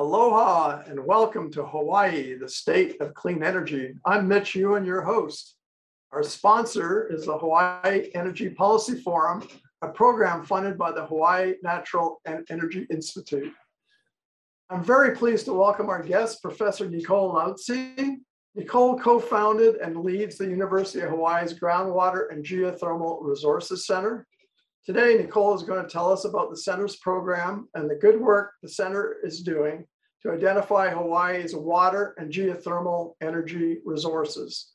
Aloha and welcome to Hawaii, the state of clean energy. I'm Mitch Ewan, your host. Our sponsor is the Hawaii Energy Policy Forum, a program funded by the Hawaii Natural and Energy Institute. I'm very pleased to welcome our guest, Professor Nicole Lautze. Nicole co-founded and leads the University of Hawaii's Groundwater and Geothermal Resources Center. Today, Nicole is going to tell us about the center's program and the good work the center is doing to identify Hawaii's water and geothermal energy resources,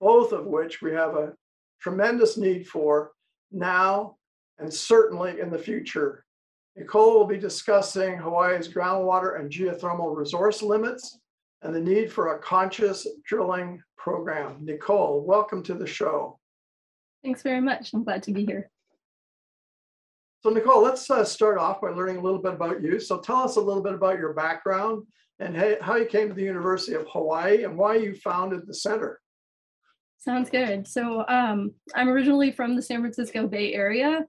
both of which we have a tremendous need for now and certainly in the future. Nicole will be discussing Hawaii's groundwater and geothermal resource limits and the need for a conscious drilling program. Nicole, welcome to the show. Thanks very much. I'm glad to be here. So Nicole, let's uh, start off by learning a little bit about you. So tell us a little bit about your background and how you came to the University of Hawaii and why you founded the center. Sounds good. So um, I'm originally from the San Francisco Bay Area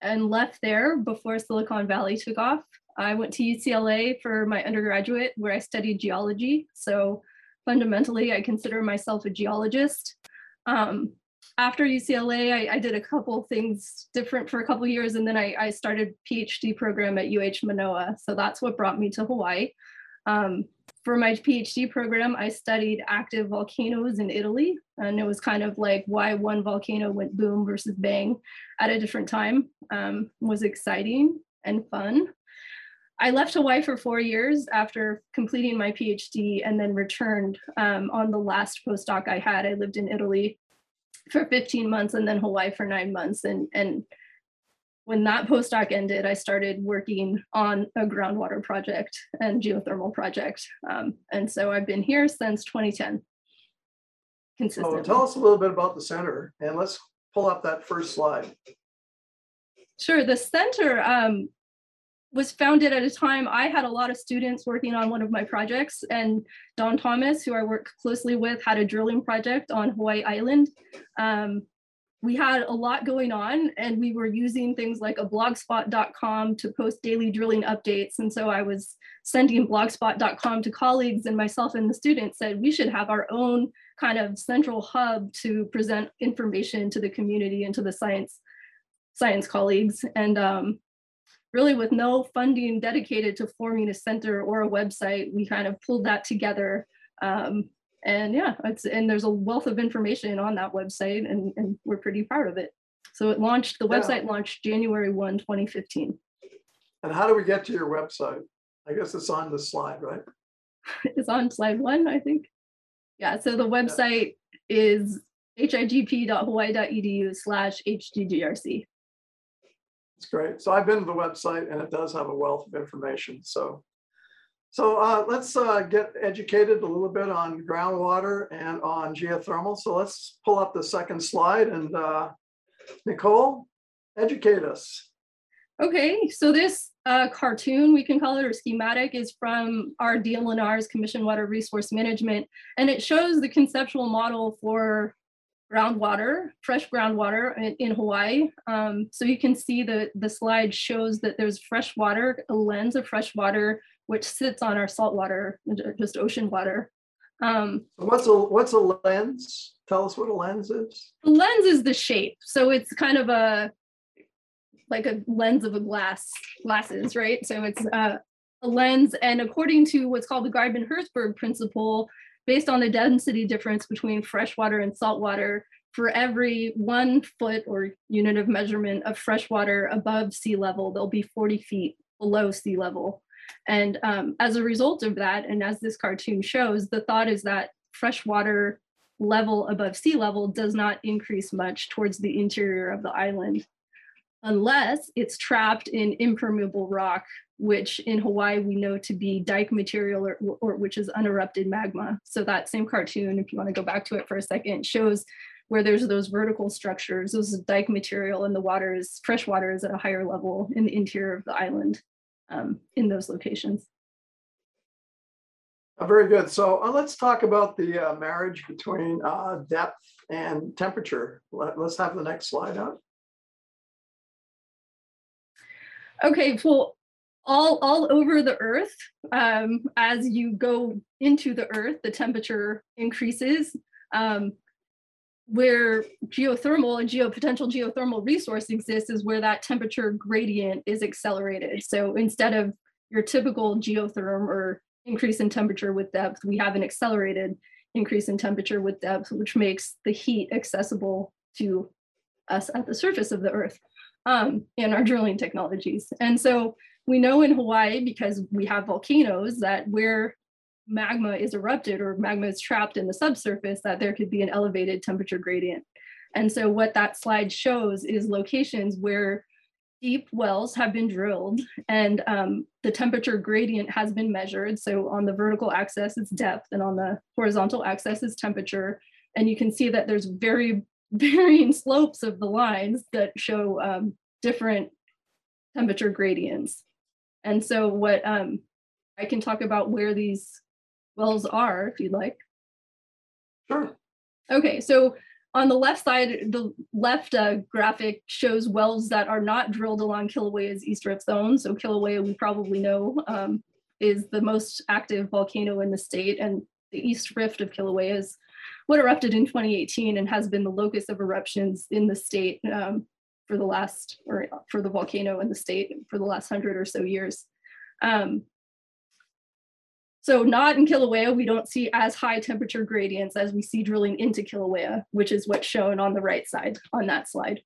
and left there before Silicon Valley took off. I went to UCLA for my undergraduate where I studied geology. So fundamentally, I consider myself a geologist. Um, after UCLA, I, I, did a couple things different for a couple years, and then I, I, started PhD program at UH Manoa. So that's what brought me to Hawaii. Um, for my PhD program, I studied active volcanoes in Italy, and it was kind of like why one volcano went boom versus bang at a different time um, was exciting and fun. I left Hawaii for four years after completing my PhD and then returned um, on the last postdoc I had. I lived in Italy for 15 months and then Hawaii for nine months. And, and when that postdoc ended, I started working on a groundwater project and geothermal project. Um, and so I've been here since 2010. Consistently. Oh, tell us a little bit about the center and let's pull up that first slide. Sure, the center um, was founded at a time I had a lot of students working on one of my projects, and Don Thomas, who I work closely with, had a drilling project on Hawaii Island. Um, we had a lot going on, and we were using things like a blogspot.com to post daily drilling updates. And so I was sending blogspot.com to colleagues, and myself and the students said we should have our own kind of central hub to present information to the community and to the science science colleagues. And um, really with no funding dedicated to forming a center or a website, we kind of pulled that together. Um, and yeah, it's, and there's a wealth of information on that website and, and we're pretty proud of it. So it launched, the website yeah. launched January 1, 2015. And how do we get to your website? I guess it's on the slide, right? it's on slide one, I think. Yeah, so the website yeah. is higp.hawaii.edu slash hggrc. It's great. So I've been to the website and it does have a wealth of information. So, so uh, let's uh, get educated a little bit on groundwater and on geothermal. So let's pull up the second slide and uh, Nicole, educate us. Okay, so this uh, cartoon, we can call it, or schematic, is from our DLNR's Commission Water Resource Management, and it shows the conceptual model for groundwater, fresh groundwater in, in Hawaii. Um, so you can see the, the slide shows that there's fresh water, a lens of fresh water, which sits on our saltwater, just ocean water. Um, what's a what's a lens? Tell us what a lens is. The lens is the shape. So it's kind of a like a lens of a glass glasses, right? So it's uh, a lens, and according to what's called the Ghyben-Herzberg principle, based on the density difference between freshwater and saltwater, for every one foot or unit of measurement of freshwater above sea level, there'll be 40 feet below sea level. And um, as a result of that, and as this cartoon shows, the thought is that freshwater level above sea level does not increase much towards the interior of the island unless it's trapped in impermeable rock which in Hawaii we know to be dike material or, or, which is unerupted magma. So that same cartoon, if you want to go back to it for a second, shows where there's those vertical structures, those dike material and the water is, fresh water is at a higher level in the interior of the island um, in those locations. Uh, very good. So uh, let's talk about the uh, marriage between uh, depth and temperature. Let, us have the next slide out. Okay, well, all all over the earth um, as you go into the earth the temperature increases um, where geothermal and geopotential geothermal resource exists is where that temperature gradient is accelerated. So instead of your typical geotherm or increase in temperature with depth we have an accelerated increase in temperature with depth which makes the heat accessible to us at the surface of the earth um, in our drilling technologies. And so we know in Hawaii, because we have volcanoes, that where magma is erupted or magma is trapped in the subsurface, that there could be an elevated temperature gradient. And so what that slide shows is locations where deep wells have been drilled and um, the temperature gradient has been measured. So on the vertical axis, it's depth, and on the horizontal axis is temperature. And you can see that there's very varying slopes of the lines that show um, different temperature gradients. And so what um, I can talk about where these wells are if you'd like. Sure. Okay, so on the left side, the left uh, graphic shows wells that are not drilled along Kilauea's East Rift Zone. So Kilauea, we probably know, um, is the most active volcano in the state and the East Rift of Kilauea is what erupted in 2018 and has been the locus of eruptions in the state um, for the last, or for the volcano in the state for the last hundred or so years. Um, so not in Kilauea, we don't see as high temperature gradients as we see drilling into Kilauea, which is what's shown on the right side on that slide.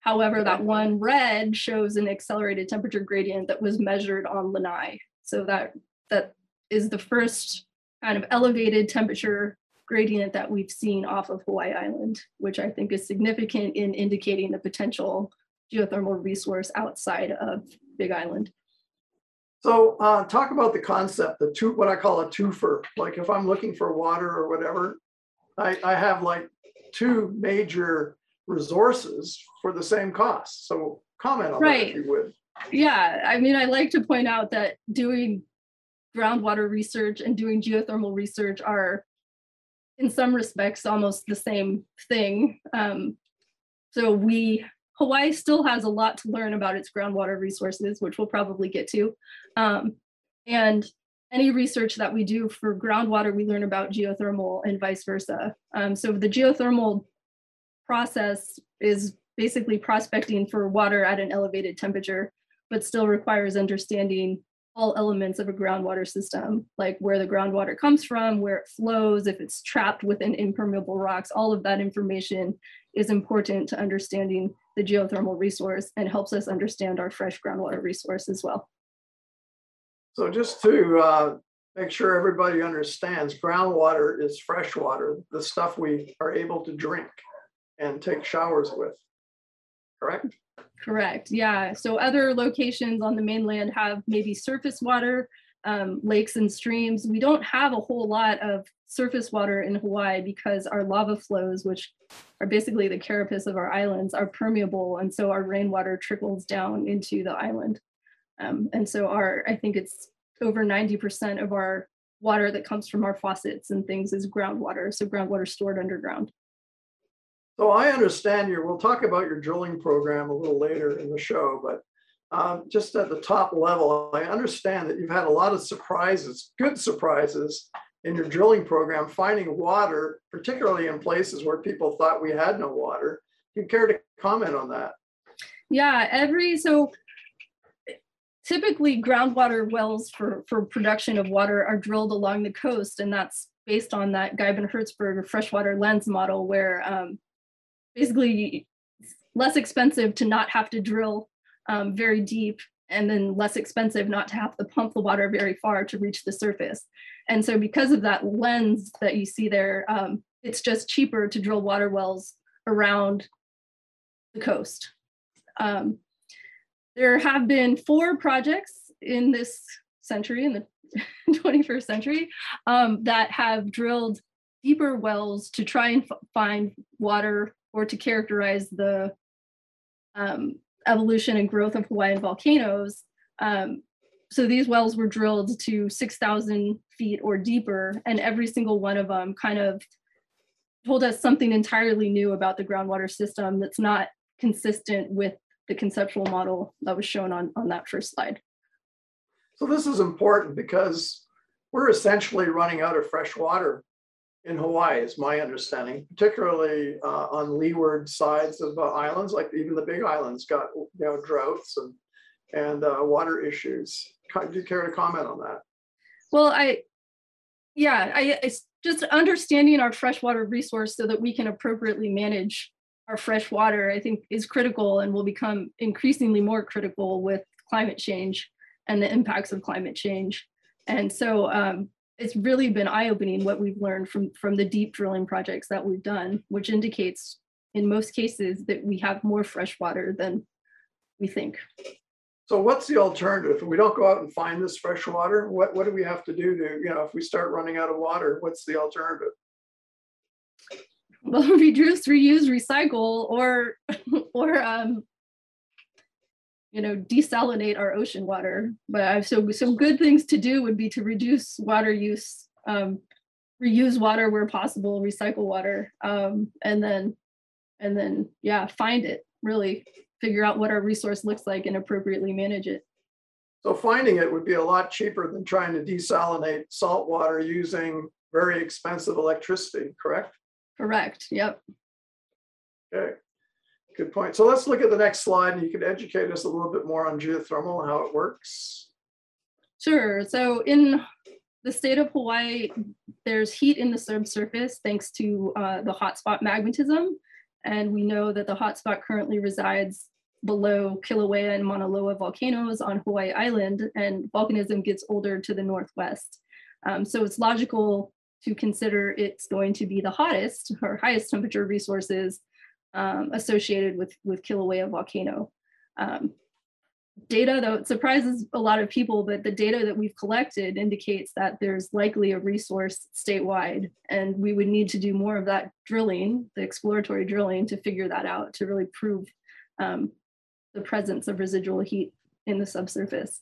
However, that one red shows an accelerated temperature gradient that was measured on Lanai. So that, that is the first kind of elevated temperature gradient that we've seen off of Hawaii Island, which I think is significant in indicating the potential geothermal resource outside of Big Island. So uh, talk about the concept, the two, what I call a twofer. Like if I'm looking for water or whatever, I, I have like two major resources for the same cost. So comment on Right. that if you would. Yeah, I mean, I like to point out that doing groundwater research and doing geothermal research are, in some respects, almost the same thing. Um, so we, Hawaii still has a lot to learn about its groundwater resources, which we'll probably get to. Um, and any research that we do for groundwater, we learn about geothermal and vice versa. Um, so the geothermal process is basically prospecting for water at an elevated temperature but still requires understanding all elements of a groundwater system, like where the groundwater comes from, where it flows, if it's trapped within impermeable rocks, all of that information is important to understanding the geothermal resource and helps us understand our fresh groundwater resource as well. So just to uh, make sure everybody understands, groundwater is fresh water, the stuff we are able to drink and take showers with. Correct? Correct. Yeah. So other locations on the mainland have maybe surface water, um, lakes and streams. We don't have a whole lot of surface water in Hawaii because our lava flows, which are basically the carapace of our islands, are permeable. And so our rainwater trickles down into the island. Um, and so our, I think it's over 90% of our water that comes from our faucets and things is groundwater. So groundwater stored underground. So I understand you, we'll talk about your drilling program a little later in the show, but um, just at the top level, I understand that you've had a lot of surprises, good surprises in your drilling program, finding water, particularly in places where people thought we had no water. Do you care to comment on that? Yeah, every so typically groundwater wells for for production of water are drilled along the coast, and that's based on that Ghyben Herzberg freshwater lens model, where um, basically less expensive to not have to drill um, very deep, and then less expensive not to have to pump the water very far to reach the surface. And so, because of that lens that you see there, um, it's just cheaper to drill water wells around the coast. Um, there have been four projects in this century, in the 21st century, um, that have drilled deeper wells to try and find water or to characterize the um, evolution and growth of Hawaiian volcanoes. Um, so these wells were drilled to 6,000 feet or deeper, and every single one of them kind of told us something entirely new about the groundwater system that's not consistent with the conceptual model that was shown on, on that first slide. So this is important because we're essentially running out of fresh water in Hawaii, is my understanding, particularly uh, on leeward sides of uh, islands, like even the big islands got, you know, droughts and, and uh, water issues. Do you care to comment on that? Well, I, yeah, I, it's just understanding our freshwater resource so that we can appropriately manage our fresh water, I think is critical and will become increasingly more critical with climate change and the impacts of climate change. And so um, it's really been eye-opening what we've learned from, from the deep drilling projects that we've done, which indicates in most cases that we have more fresh water than we think. So what's the alternative? If we don't go out and find this fresh water, what, what do we have to do to, you know, if we start running out of water, what's the alternative? Well, reduce, reuse, recycle, or or um, you know, desalinate our ocean water. But I, so some good things to do would be to reduce water use, um, reuse water where possible, recycle water, um, and then, and then, yeah, find it. Really figure out what our resource looks like and appropriately manage it. So finding it would be a lot cheaper than trying to desalinate salt water using very expensive electricity, correct? Correct. Yep. Okay. Good point. So let's look at the next slide and you can educate us a little bit more on geothermal and how it works. Sure. So in the state of Hawaii, there's heat in the subsurface thanks to uh, the hotspot magmatism. And we know that the hotspot currently resides below Kilauea and Mauna Loa volcanoes on Hawaii Island, and volcanism gets older to the northwest. Um, so it's logical to consider it's going to be the hottest or highest temperature resources um, associated with, with Kilauea volcano. Um, data, though it surprises a lot of people, but the data that we've collected indicates that there's likely a resource statewide, and we would need to do more of that drilling, the exploratory drilling, to figure that out, to really prove um, the presence of residual heat in the subsurface.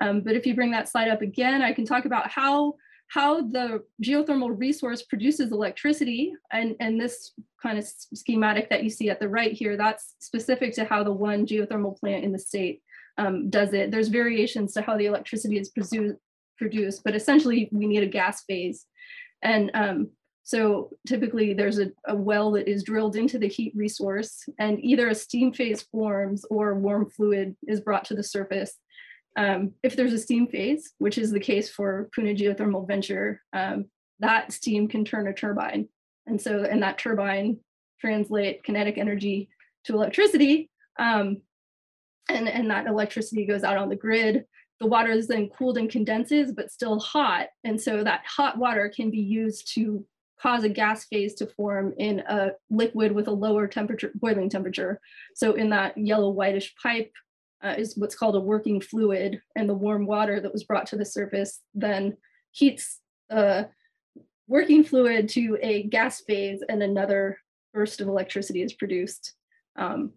Um, but if you bring that slide up again, I can talk about how how the geothermal resource produces electricity. And, and this kind of schematic that you see at the right here, that's specific to how the one geothermal plant in the state um, does it. There's variations to how the electricity is produced, but essentially we need a gas phase. And um, so typically there's a, a, well that is drilled into the heat resource and either a steam phase forms or warm fluid is brought to the surface um, if there's a steam phase, which is the case for Puna Geothermal Venture, um, that steam can turn a turbine. And so, and that turbine translate kinetic energy to electricity. Um, and, and that electricity goes out on the grid. The water is then cooled and condenses, but still hot. And so that hot water can be used to cause a gas phase to form in a liquid with a lower temperature, boiling temperature. So in that yellow whitish pipe, uh, is what's called a working fluid, and the warm water that was brought to the surface then heats the working fluid to a gas phase, and another burst of electricity is produced. Um,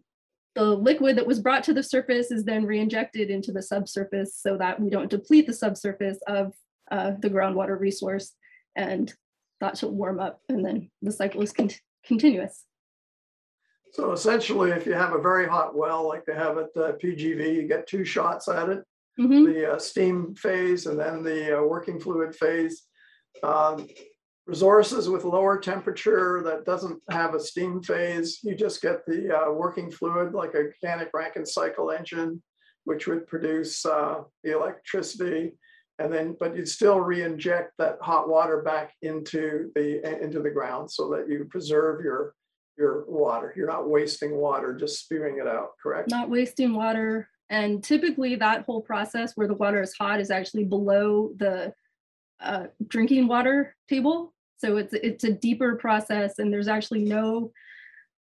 the liquid that was brought to the surface is then reinjected into the subsurface so that we don't deplete the subsurface of uh, the groundwater resource, and that should warm up, and then the cycle is con continuous. So essentially, if you have a very hot well, like they have at uh, PGV, you get two shots at it, mm -hmm. the uh, steam phase and then the uh, working fluid phase. Um, resources with lower temperature that doesn't have a steam phase, you just get the uh, working fluid like a Organic Rankine cycle engine, which would produce uh, the electricity. And then, but you'd still re-inject that hot water back into the into the ground so that you preserve your your water. You're not wasting water, just spewing it out, correct? Not wasting water. And typically that whole process where the water is hot is actually below the uh, drinking water table. So it's, it's a deeper process and there's actually no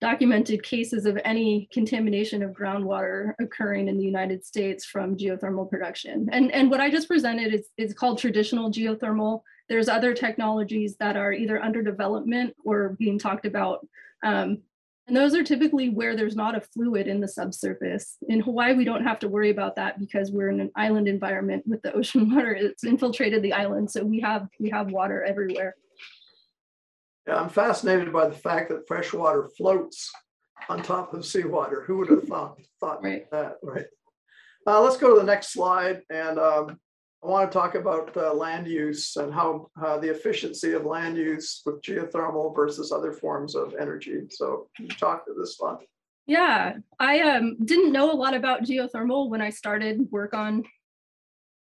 documented cases of any contamination of groundwater occurring in the United States from geothermal production. And, and what I just presented is, is called traditional geothermal. There's other technologies that are either under development or being talked about um, and those are typically where there's not a fluid in the subsurface. In Hawaii, we don't have to worry about that because we're in an island environment with the ocean water. It's infiltrated the island, so we have we have water everywhere. Yeah, I'm fascinated by the fact that fresh water floats on top of seawater. Who would have thought, thought Right. that, right? Uh, let's go to the next slide and, um, I want to talk about, uh, land use and how, uh, the efficiency of land use with geothermal versus other forms of energy. So talk to this one? Yeah, I um didn't know a lot about geothermal when I started work on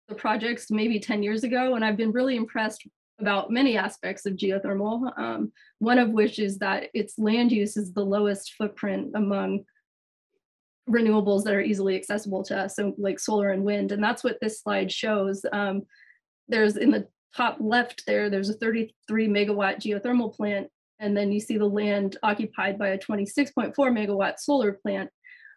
the projects maybe 10 years ago, and I've been really impressed about many aspects of geothermal. Um, one of which is that its land use is the lowest footprint among renewables that are easily accessible to us, so like solar and wind, and that's what this slide shows. Um, there's in the top left there, there's a 33 megawatt geothermal plant and then you see the land occupied by a 26.4 megawatt solar plant.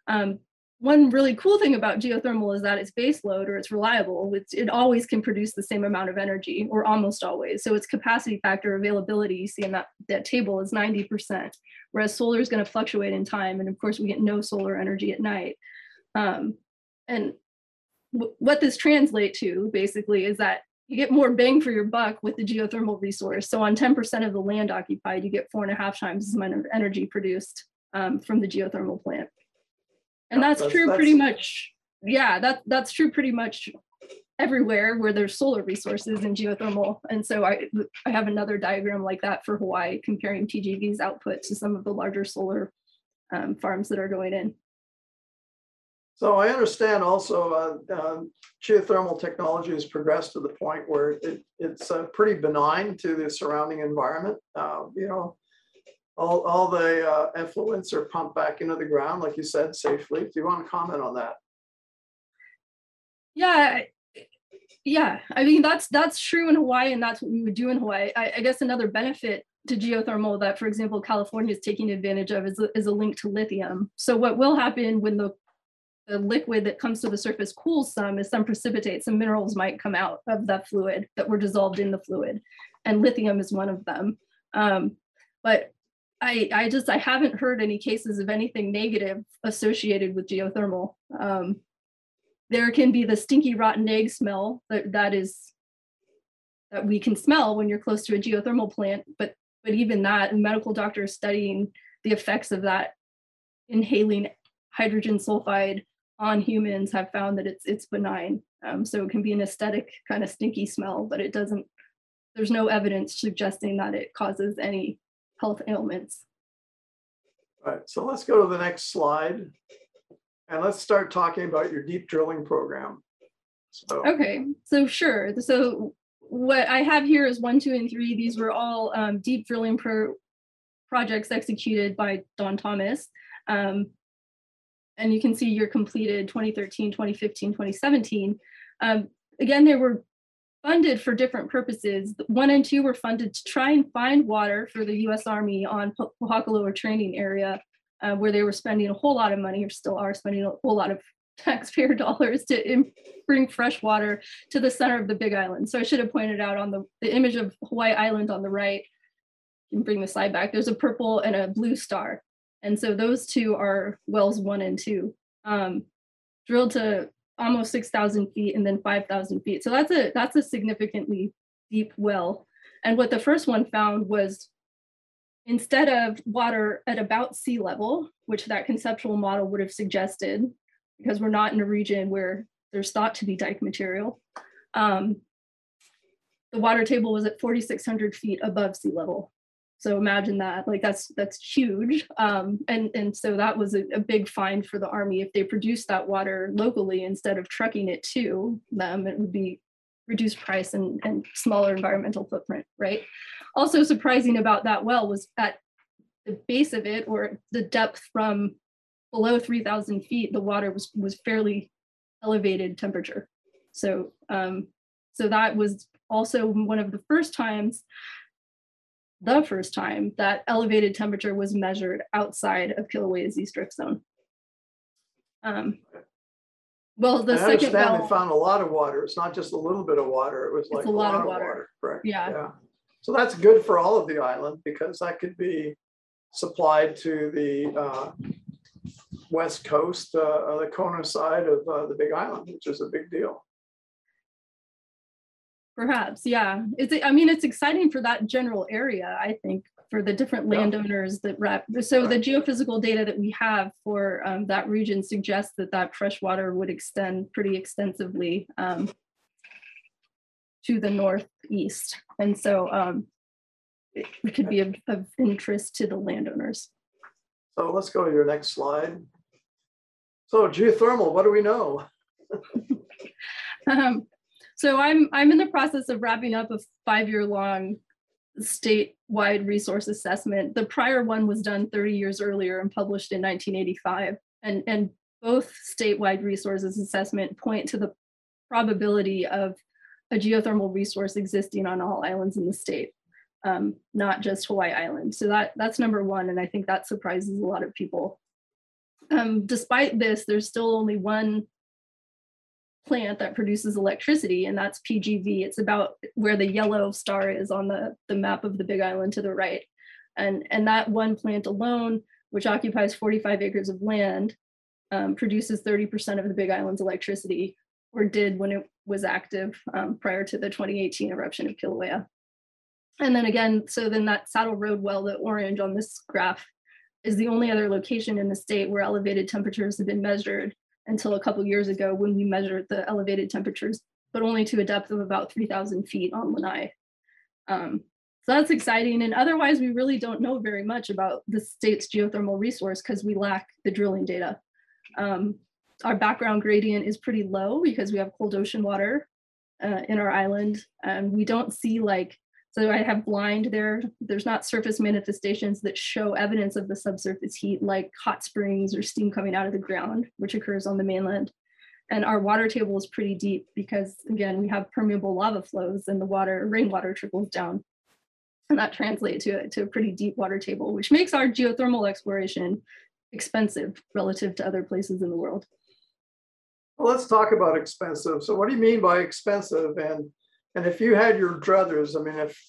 Um, one really cool thing about geothermal is that it's base load or it's reliable. It's, it always can produce the same amount of energy or almost always. So its capacity factor availability you see in that, that table is 90%, whereas solar is going to fluctuate in time. And of course, we get no solar energy at night. Um, and what this translates to basically is that you get more bang for your buck with the geothermal resource. So on 10% of the land occupied, you get four and a half times as much energy produced um, from the geothermal plant. And that's, that's- true pretty much, yeah, that, that's true pretty much everywhere where there's solar resources and geothermal. And so I, I have another diagram like that for Hawaii comparing PGV's output to some of the larger solar um, farms that are going in. So I understand also, uh, um, geothermal technology has progressed to the point where it, it's uh, pretty benign to the surrounding environment. Uh, You know, all, all the uh, effluents are pumped back into the ground, like you said, safely. Do you want to comment on that? Yeah, yeah. I mean, that's that's true in Hawaii, and that's what we would do in Hawaii. I, I guess another benefit to geothermal that, for example, California is taking advantage of is is a link to lithium. So what will happen when the the liquid that comes to the surface cools some is some precipitate, some minerals might come out of that fluid that were dissolved in the fluid, and lithium is one of them. Um, but I, I just I haven't heard any cases of anything negative associated with geothermal. Um, there can be the stinky rotten egg smell that that is that we can smell when you're close to a geothermal plant but but even that medical doctors studying the effects of that inhaling hydrogen sulfide on humans have found that it's it's benign um, so it can be an aesthetic kind of stinky smell but it doesn't there's no evidence suggesting that it causes any health ailments All right, so let's go to the next slide. And let's start talking about your deep drilling program. So, Okay, so sure. So what I have here is one, two, and three. These were all um, deep drilling pro projects executed by Don Thomas. Um, and you can see your completed 2013, 2015, 2017. Um, again, they were funded for different purposes. One and two were funded to try and find water for the US Army on Po- Pohakuloa training area, uh, where they were spending a whole lot of money, or still are spending a whole lot of taxpayer dollars to bring fresh water to the center of the Big Island. So I should have pointed out on the, the image of Hawaii Island on the right, bring the slide back, there's a purple and a blue star. And so those two are wells one and two, um, drilled to almost 6,000 feet and then 5,000 feet. So that's a, that's a significantly deep well. And what the first one found was instead of water at about sea level, which that conceptual model would have suggested, because we're not in a region where there's thought to be dike material, um, the water table was at 4,600 feet above sea level. So imagine that, like that's that's huge. Um, and and so that was a, a big find for the army. If they produced that water locally instead of trucking it to them, it would be reduced price and, and smaller environmental footprint, right? Also surprising about that well was at the base of it or the depth from below 3000 feet, the water was, was fairly elevated temperature. So, um, so that was also one of the first times, the first time that elevated temperature was measured outside of Kilauea's East Rift Zone. Um, well, the I second understand they found a lot of water. It's not just a little bit of water. It was like a lot of water. Correct. Yeah. So that's good for all of the island because that could be supplied to the uh, west coast, uh, the Kona side of uh, the Big Island, which is a big deal. Perhaps, yeah. It's, I mean, it's exciting for that general area, I think, for the different Yeah. landowners that wrap. So the geophysical data that we have for um, that region suggests that that freshwater would extend pretty extensively um, to the northeast. And so um, it it could be of, of interest to the landowners. So let's go to your next slide. So geothermal, what do we know? Um, so I'm I'm in the process of wrapping up a five-year long statewide resource assessment. The prior one was done 30 years earlier and published in 1985. And, and both statewide resources assessment point to the probability of a geothermal resource existing on all islands in the state, um, not just Hawaii Island. So that that's number one, and I think that surprises a lot of people. Um, despite this, there's still only one plant that produces electricity, and that's PGV. It's about where the yellow star is on the, the map of the Big Island to the right. And, and that one plant alone, which occupies 45 acres of land, um, produces 30% of the Big Island's electricity, or did when it was active um, prior to the 2018 eruption of Kilauea. And then again, so then that Saddle Road well, the orange on this graph, is the only other location in the state where elevated temperatures have been measured until a couple years ago when we measured the elevated temperatures, but only to a depth of about 3,000 feet on Lanai. Um, so that's exciting. And otherwise, we really don't know very much about the state's geothermal resource because we lack the drilling data. Um, our background gradient is pretty low because we have cold ocean water uh, in our island. And we don't see like, so I have blind there. There's not surface manifestations that show evidence of the subsurface heat like hot springs or steam coming out of the ground, which occurs on the mainland. And our water table is pretty deep because again, we have permeable lava flows and the water, rainwater trickles down. And that translates to, to a pretty deep water table, which makes our geothermal exploration expensive relative to other places in the world. Well, let's talk about expensive. So what do you mean by expensive? And, and if you had your druthers, I mean, if,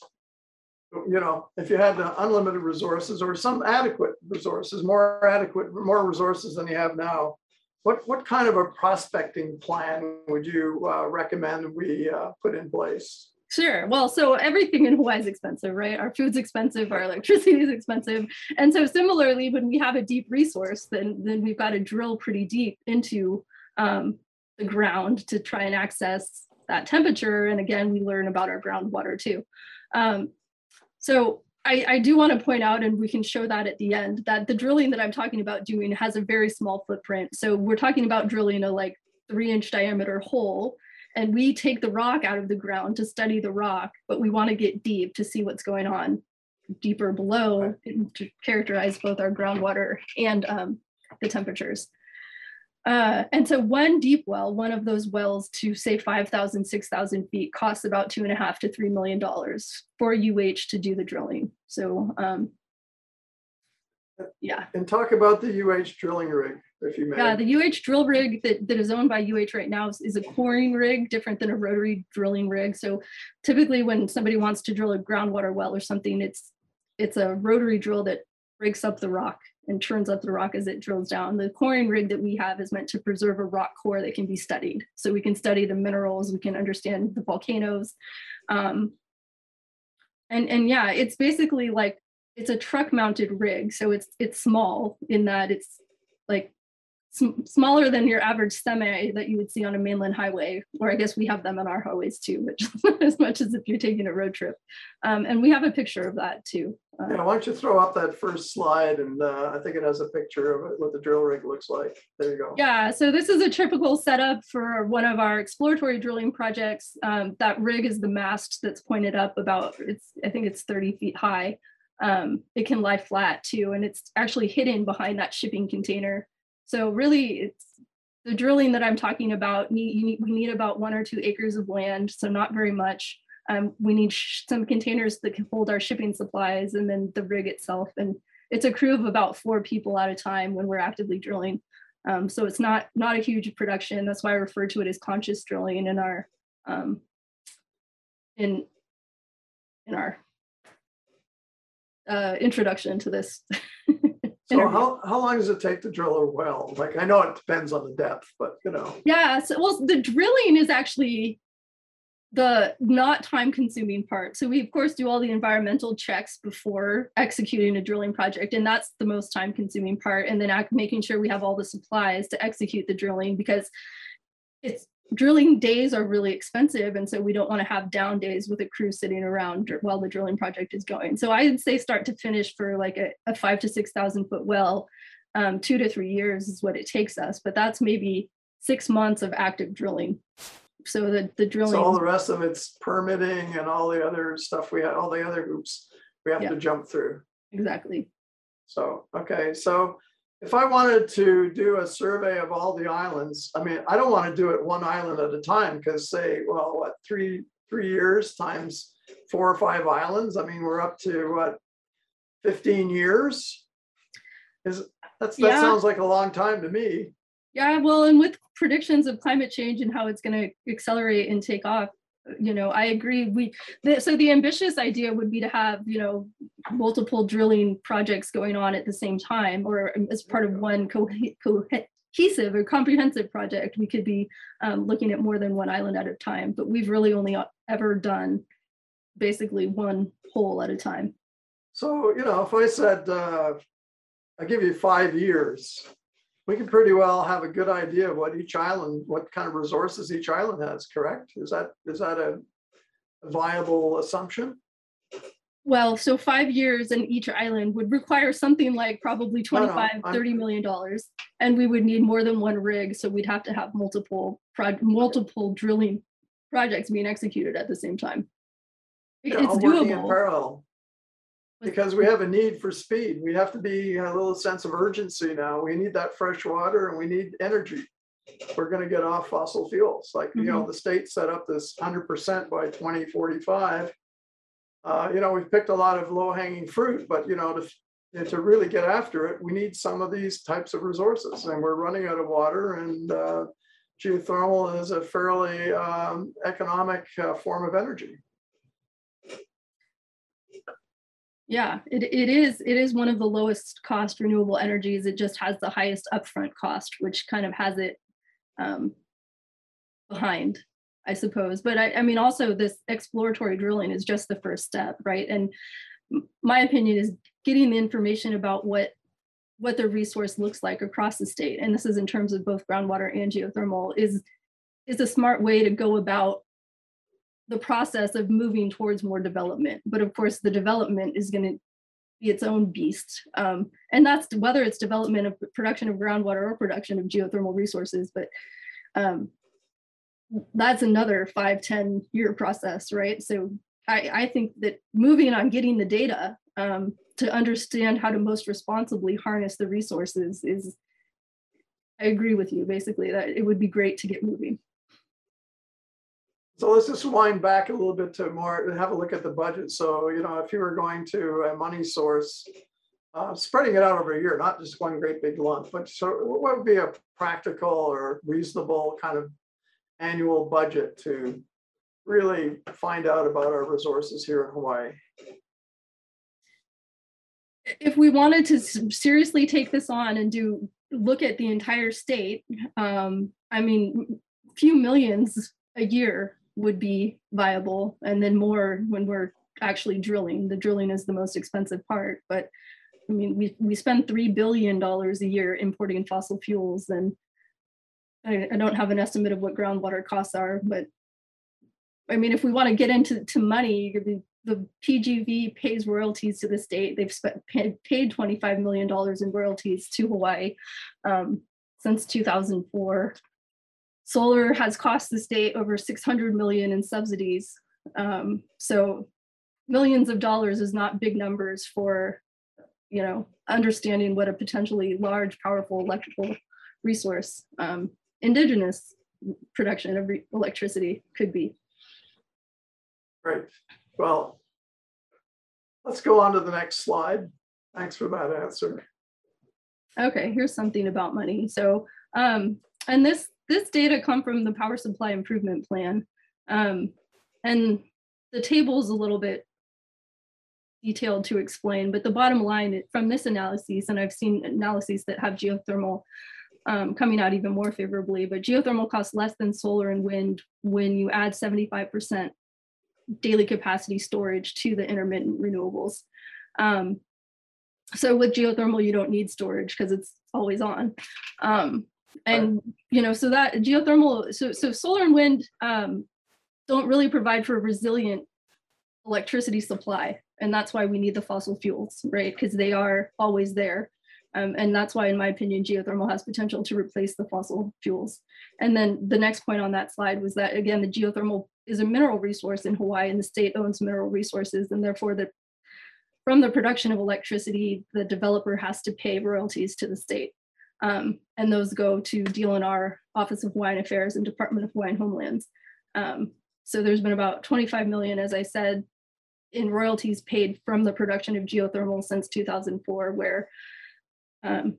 you know, if you had the unlimited resources or some adequate resources, more adequate, more resources than you have now, what, what kind of a prospecting plan would you uh, recommend we uh, put in place? Sure. Well, so everything in Hawaii is expensive, right? Our food's expensive, our electricity is expensive. And so similarly, when we have a deep resource, then, then we've got to drill pretty deep into um, the ground to try and access that temperature. And again, we learn about our groundwater too. Um, so I, I do want to point out, and we can show that at the end, that the drilling that I'm talking about doing has a very small footprint. So we're talking about drilling a like three inch diameter hole and we take the rock out of the ground to study the rock, but we want to get deep to see what's going on deeper below to characterize both our groundwater and um, the temperatures. Uh, and so one deep well, one of those wells to say 5,000, 6,000 feet costs about two and a half to $3 million for UH to do the drilling. So um, yeah. And talk about the UH drilling rig, if you may. Yeah, the UH drill rig that, that is owned by UH right now is, is a coring rig, different than a rotary drilling rig. So typically when somebody wants to drill a groundwater well or something, it's it's a rotary drill that breaks up the rock and churns up the rock as it drills down. The coring rig that we have is meant to preserve a rock core that can be studied. So we can study the minerals, we can understand the volcanoes. Um, and, and yeah, it's basically like it's a truck mounted rig so it's it's small in that it's like sm- smaller than your average semi that you would see on a mainland highway or i guess we have them on our highways too which as much as if you're taking a road trip um, and we have a picture of that too uh, Yeah, why don't you throw up that first slide and uh, I think it has a picture of what the drill rig looks like. There you go. Yeah, so this is a typical setup for one of our exploratory drilling projects. Um, that rig is the mast that's pointed up about, it's I think it's 30 feet high. Um, it can lie flat too, and it's actually hidden behind that shipping container. So really, it's the drilling that I'm talking about. Need, we need about one or two acres of land, so not very much. Um, we need some containers that can hold our shipping supplies, and then the rig itself. And it's a crew of about four people at a time when we're actively drilling. Um, so it's not not a huge production. That's why I refer to it as conscious drilling in our um, in in our uh, introduction to this. So how, how long does it take to drill a well? Like, I know it depends on the depth, but you know, Yeah, so well, the drilling is actually the not time consuming part. So we of course do all the environmental checks before executing a drilling project and that's the most time consuming part and then making sure we have all the supplies to execute the drilling because it's drilling days are really expensive and so we don't want to have down days with a crew sitting around while the drilling project is going. So I'd say start to finish for like a, a five to 6,000 foot well, um, two to three years is what it takes us, but that's maybe six months of active drilling so the, the drilling. So all the rest of it's permitting and all the other stuff we had, all the other hoops we have Yeah. to jump through. Exactly. So, okay, so if I wanted to do a survey of all the islands, I mean, I don't want to do it one island at a time because say, well, what, three, three years times four or five islands? I mean, we're up to what, fifteen years? Is, that's, that Yeah. sounds like a long time to me. Yeah, well, and with predictions of climate change and how it's going to accelerate and take off, you know, I agree. We the, so the ambitious idea would be to have you know multiple drilling projects going on at the same time, or as part of one co- cohesive or comprehensive project. We could be um, looking at more than one island at a time, but we've really only ever done basically one hole at a time. So, you know, if I said, uh, I give you five years, we can pretty well have a good idea of what each island, what kind of resources each island has, correct? Is that, is that a viable assumption? Well, so five years in each island would require something like probably No, no, 25, 30 million dollars. And we would need more than one rig, so we'd have to have multiple proj- multiple drilling projects being executed at the same time. It- Yeah, It's working in doable. parallel. Because we have a need for speed. We have to be a little sense of urgency now. We need that fresh water and we need energy. We're gonna get off fossil fuels, like, you know, the state set up this hundred percent by twenty forty-five. Uh, you know, we've picked a lot of low hanging fruit, but you know, to, to really get after it, we need some of these types of resources and we're running out of water and, uh, geothermal is a fairly, um, economic, uh, form of energy. Yeah, it, it is, it is one of the lowest cost renewable energies. It just has the highest upfront cost, which kind of has it um, behind, I suppose. But I, I mean, also this exploratory drilling is just the first step, right? And my opinion is getting the information about what what the resource looks like across the state, and this is in terms of both groundwater and geothermal, is is a smart way to go about the process of moving towards more development. But of course, the development is going to be its own beast. Um, and that's whether it's development of production of groundwater or production of geothermal resources. But um, that's another five, 10 year process, right? So I, I think that moving on getting the data um, to understand how to most responsibly harness the resources is, I agree with you basically that it would be great to get moving. So let's just wind back a little bit to more, have a look at the budget. So, you know, if you were going to a money source, uh, spreading it out over a year, not just one great big lump, but so what would be a practical or reasonable kind of annual budget to really find out about our resources here in Hawaii? if we wanted to seriously take this on and do look at the entire state, um, I mean, few millions a year would be viable, and then more when we're actually drilling. The drilling is the most expensive part, but I mean, we we spend three billion dollars a year importing fossil fuels, and I, I don't have an estimate of what groundwater costs are, but I mean, if we want to get into to money, the, PGV pays royalties to the state. They've spent paid, paid 25 million dollars in royalties to Hawaii um, since 2004. Solar has cost the state over 600 million in subsidies. Um, so millions of dollars is not big numbers for, you know, understanding what a potentially large, powerful electrical resource, um, indigenous production of re- electricity could be. Great. Well, let's go on to the next slide. Thanks for that answer. Okay, here's something about money. So, um, and this this data come from the power supply improvement plan. Um, and the table is a little bit detailed to explain, but the bottom line from this analysis, and I've seen analyses that have geothermal um, coming out even more favorably. But geothermal costs less than solar and wind when you add 75% daily capacity storage to the intermittent renewables. Um, so with geothermal, you don't need storage because it's always on. Um, and you know, so that geothermal, so so solar and wind um, don't really provide for a resilient electricity supply, and that's why we need the fossil fuels, right? Because they are always there. Um, and that's why, in my opinion, geothermal has potential to replace the fossil fuels. And then the next point on that slide was that, again, the geothermal is a mineral resource in Hawaii and the state owns mineral resources. And therefore, the, from the production of electricity, the developer has to pay royalties to the state. Um, and those go to DLNR, Office of Hawaiian Affairs, and Department of Hawaiian Homelands. Um, so there's been about 25 million, as I said, in royalties paid from the production of geothermal since 2004, where um,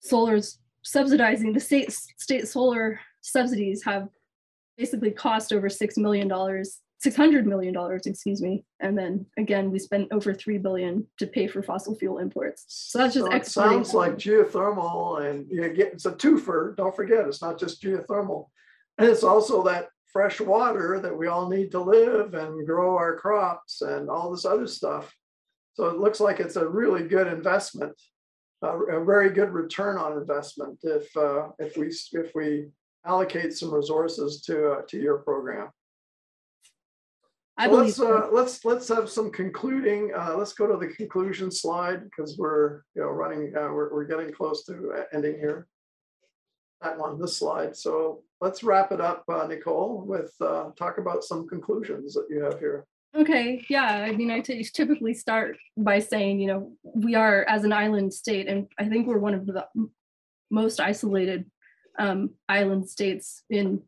solar's subsidizing the state state solar subsidies have basically cost over six million dollars, six hundred million dollars, excuse me, and then again we spent over three billion to pay for fossil fuel imports. So that's just So it sounds like geothermal and you get, it's a twofer, don't forget, it's not just geothermal. And it's also that fresh water that we all need to live and grow our crops and all this other stuff. So it looks like it's a really good investment, a, a very good return on investment if, uh, if we, if we allocate some resources to, uh, to your program. I So believe let's, so. uh, let's, let's have some concluding, uh, let's go to the conclusion slide because we're, you know, running, uh, we're, we're getting close to uh, ending here. That one, this slide. So let's wrap it up, uh, Nicole, with, uh, talk about some conclusions that you have here. Okay, yeah, I mean, I t- typically start by saying, you know, we are as an island state, and I think we're one of the most isolated um, island states in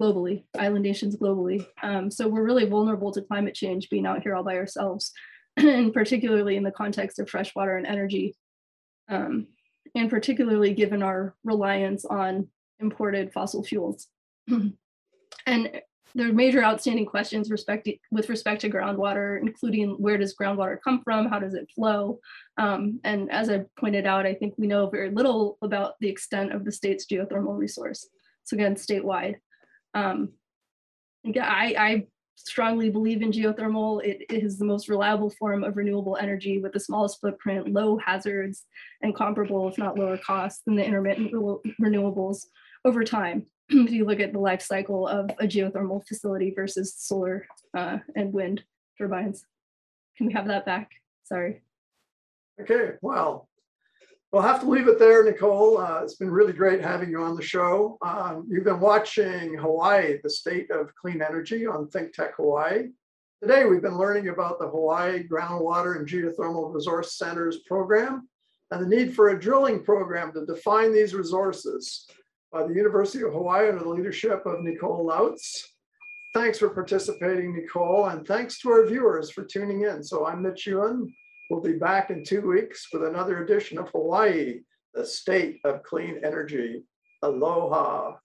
globally, island nations globally. Um, so we're really vulnerable to climate change being out here all by ourselves, and particularly in the context of freshwater and energy, um, and particularly given our reliance on imported fossil fuels. and there are major outstanding questions respect with respect to groundwater, including where does groundwater come from, how does it flow, um, and as I pointed out, I think we know very little about the extent of the state's geothermal resource. So again, statewide. Um, I, I strongly believe in geothermal. It is the most reliable form of renewable energy with the smallest footprint, low hazards, and comparable, if not lower cost than the intermittent re- renewables over time. if you look at the life cycle of a geothermal facility versus solar uh, and wind turbines. Can we have that back? Sorry. Okay, well, we'll have to leave it there, Nicole. Uh, it's been really great having you on the show. Um, you've been watching Hawaii, the state of clean energy on Think Tech Hawaii. Today, we've been learning about the Hawaii Groundwater and Geothermal Resource Centers program and the need for a drilling program to define these resources by the University of Hawaii under the leadership of Nicole Lautze. Thanks for participating, Nicole, and thanks to our viewers for tuning in. So I'm Mitch Ewan. We'll be back in two weeks with another edition of Hawaii, the state of clean energy. Aloha.